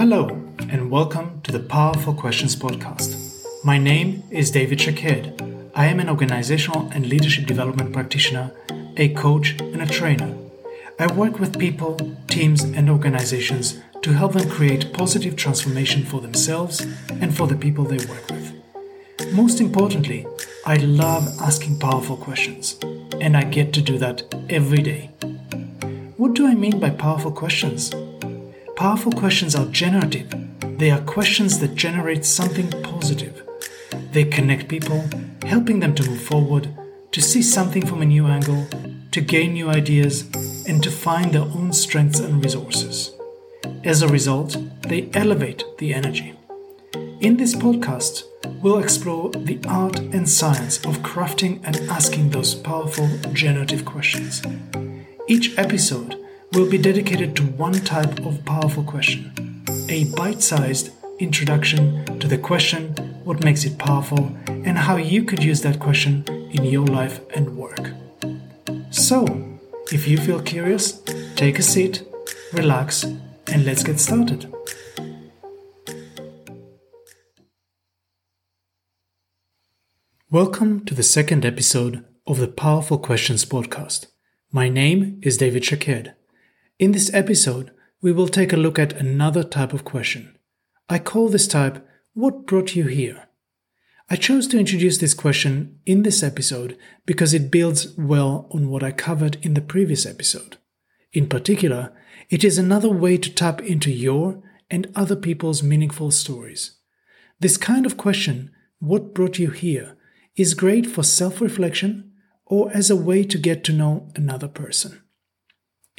Hello, and welcome to the Powerful Questions podcast. My name is David Shaked. I am an organizational and leadership development practitioner, a coach, and a trainer. I work with people, teams, and organizations to help them create positive transformation for themselves and for the people they work with. Most importantly, I love asking powerful questions, and I get to do that every day. What do I mean by powerful questions? Powerful questions are generative. They are questions that generate something positive. They connect people, helping them to move forward, to see something from a new angle, to gain new ideas, and to find their own strengths and resources. As a result, they elevate the energy. In this podcast, we'll explore the art and science of crafting and asking those powerful generative questions. Each episode will be dedicated to one type of powerful question a bite sized introduction to the question, what makes it powerful, and how you could use that question in your life and work. So, if you feel curious, take a seat, relax, and let's get started. Welcome to the second episode of the Powerful Questions podcast. My name is David Shaked. In this episode, we will take a look at another type of question. I call this type, What Brought You Here? I chose to introduce this question in this episode because it builds well on what I covered in the previous episode. In particular, it is another way to tap into your and other people's meaningful stories. This kind of question, What brought you here? is great for self reflection or as a way to get to know another person.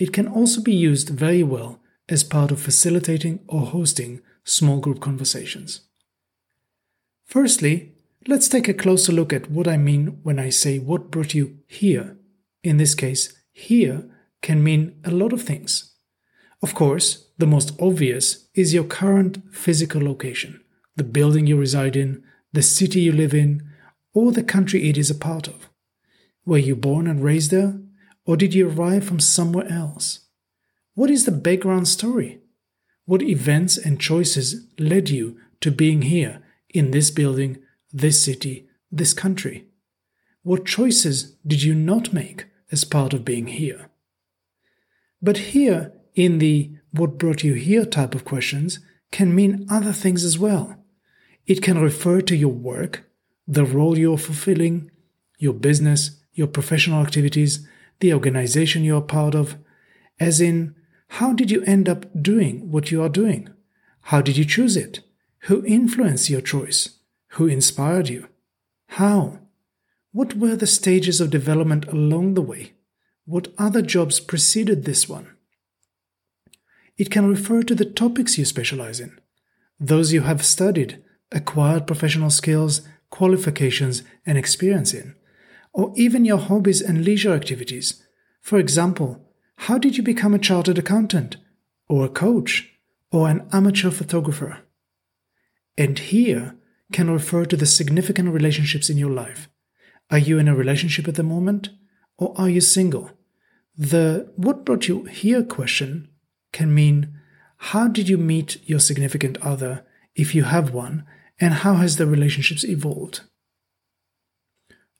It can also be used very well as part of facilitating or hosting small group conversations. Firstly, let's take a closer look at what I mean when I say what brought you here. In this case, here can mean a lot of things. Of course, the most obvious is your current physical location, the building you reside in, the city you live in, or the country it is a part of. Were you born and raised there? Or did you arrive from somewhere else? What is the background story? What events and choices led you to being here in this building, this city, this country? What choices did you not make as part of being here? But here, in the what brought you here type of questions, can mean other things as well. It can refer to your work, the role you're fulfilling, your business, your professional activities, the organization you are part of, as in, how did you end up doing what you are doing? How did you choose it? Who influenced your choice? Who inspired you? How? What were the stages of development along the way? What other jobs preceded this one? It can refer to the topics you specialize in, those you have studied, acquired professional skills, qualifications, and experience in or even your hobbies and leisure activities. For example, how did you become a chartered accountant, or a coach, or an amateur photographer? And here can refer to the significant relationships in your life. Are you in a relationship at the moment, or are you single? The what brought you here question can mean how did you meet your significant other if you have one, and how has the relationships evolved?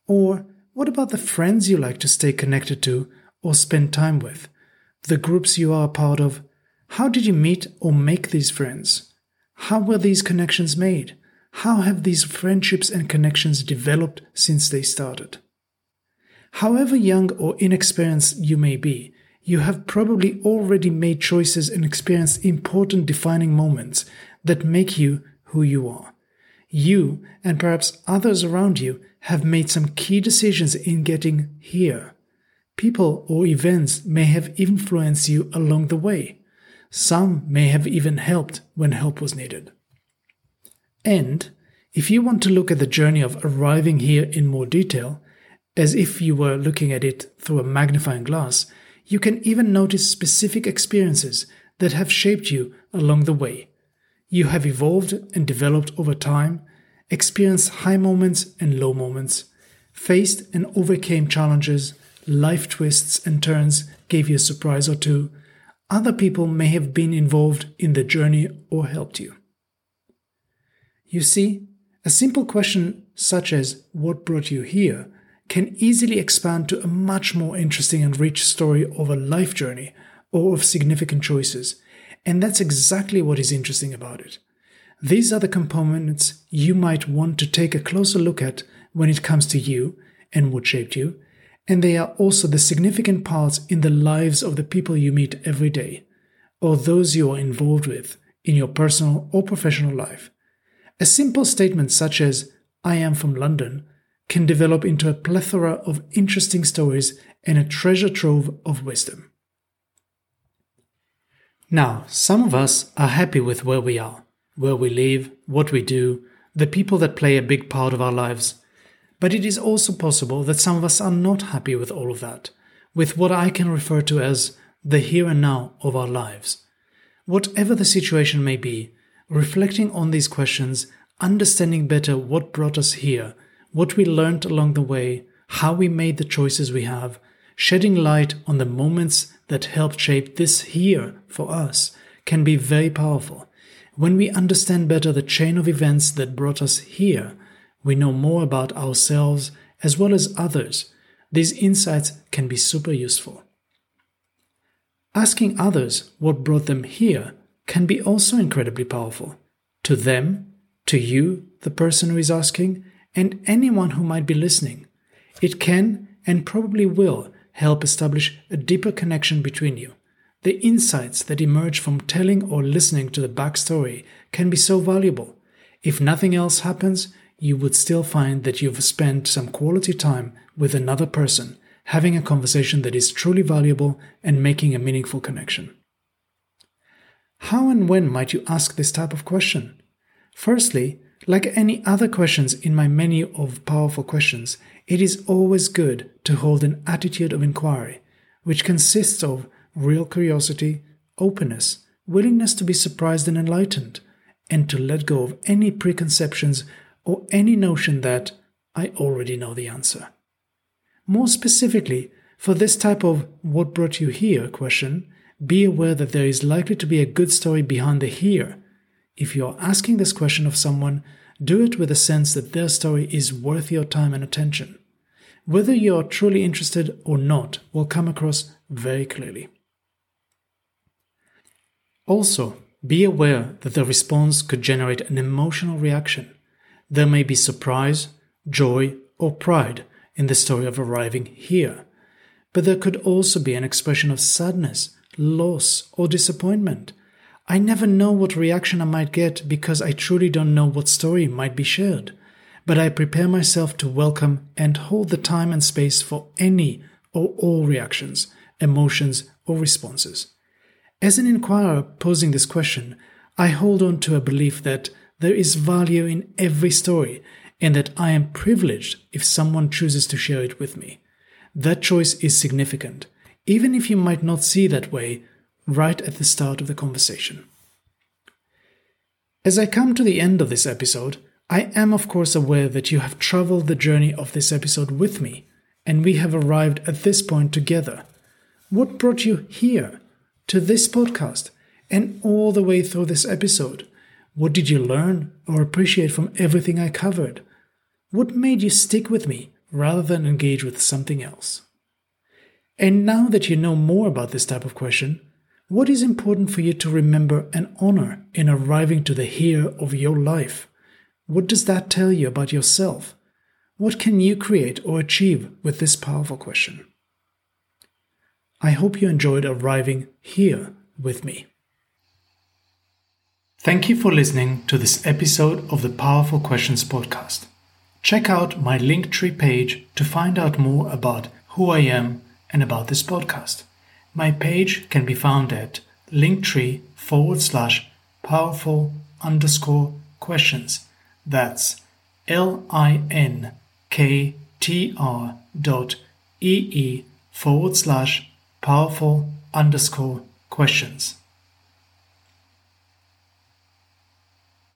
Or what about the friends you like to stay connected to or spend time with? The groups you are a part of? How did you meet or make these friends? How were these connections made? How have these friendships and connections developed since they started? However young or inexperienced you may be, you have probably already made choices and experienced important defining moments that make you who you are. You, and perhaps others around you, have made some key decisions in getting here. People or events may have influenced you along the way. Some may have even helped when help was needed. And if you want to look at the journey of arriving here in more detail, as if you were looking at it through a magnifying glass, you can even notice specific experiences that have shaped you along the way. You have evolved and developed over time experienced high moments and low moments, faced and overcame challenges, life twists and turns gave you a surprise or two, other people may have been involved in the journey or helped you. You see, a simple question such as, What brought you here? can easily expand to a much more interesting and rich story of a life journey or of significant choices. And that's exactly what is interesting about it. These are the components you might want to take a closer look at when it comes to you and what shaped you, and they are also the significant parts in the lives of the people you meet every day, or those you are involved with in your personal or professional life. A simple statement such as, I am from London, can develop into a plethora of interesting stories and a treasure trove of wisdom. Now, some of us are happy with where we are, where we live, what we do, the people that play a big part of our lives. But it is also possible that some of us are not happy with all of that, with what I can refer to as the here and now of our lives. Whatever the situation may be, reflecting on these questions, understanding better what brought us here, what we learned along the way, how we made the choices we have, shedding light on the moments that helped shape this here for us can be very powerful. When we understand better the chain of events that brought us here, we know more about ourselves as well as others. These insights can be super useful. Asking others what brought them here can be also incredibly powerful. To them, to you, the person who is asking, and anyone who might be listening. It can and probably will help establish a deeper connection between you. The insights that emerge from telling or listening to the backstory can be so valuable. If nothing else happens, you would still find that you've spent some quality time with another person, having a conversation that is truly valuable and making a meaningful connection. How and when might you ask this type of question? Firstly, like any other questions in my menu of powerful questions, it is always good to hold an attitude of inquiry, which consists of real curiosity, openness, willingness to be surprised and enlightened, and to let go of any preconceptions or any notion that I already know the answer. More specifically, for this type of what brought you here question, be aware that there is likely to be a good story behind the here if you are asking this question of someone, do it with a sense that their story is worth your time and attention. Whether you are truly interested or not will come across very clearly. Also, be aware that the response could generate an emotional reaction. There may be surprise, joy, or pride in the story of arriving here, but there could also be an expression of sadness, loss, or disappointment I never know what reaction I might get because I truly don't know what story might be shared. But I prepare myself to welcome and hold the time and space for any or all reactions, emotions, or responses. As an inquirer posing this question, I hold on to a belief that there is value in every story and that I am privileged if someone chooses to share it with me. That choice is significant, even if you might not see that way right at the start of the conversation. As I come to the end of this episode, I am of course aware that you have traveled the journey of this episode with me, and we have arrived at this point together. What brought you here, to this podcast, and all the way through this episode? What did you learn or appreciate from everything I covered? What made you stick with me rather than engage with something else? And now that you know more about this type of question, what is important for you to remember and honor in arriving to the here of your life? What does that tell you about yourself? What can you create or achieve with this powerful question? I hope you enjoyed arriving here with me. Thank you for listening to this episode of the Powerful Questions podcast. Check out my Linktree page to find out more about who I am and about this podcast. My page can be found at linktree forward slash powerful underscore questions. That's L I N K T R dot E E forward slash powerful underscore questions.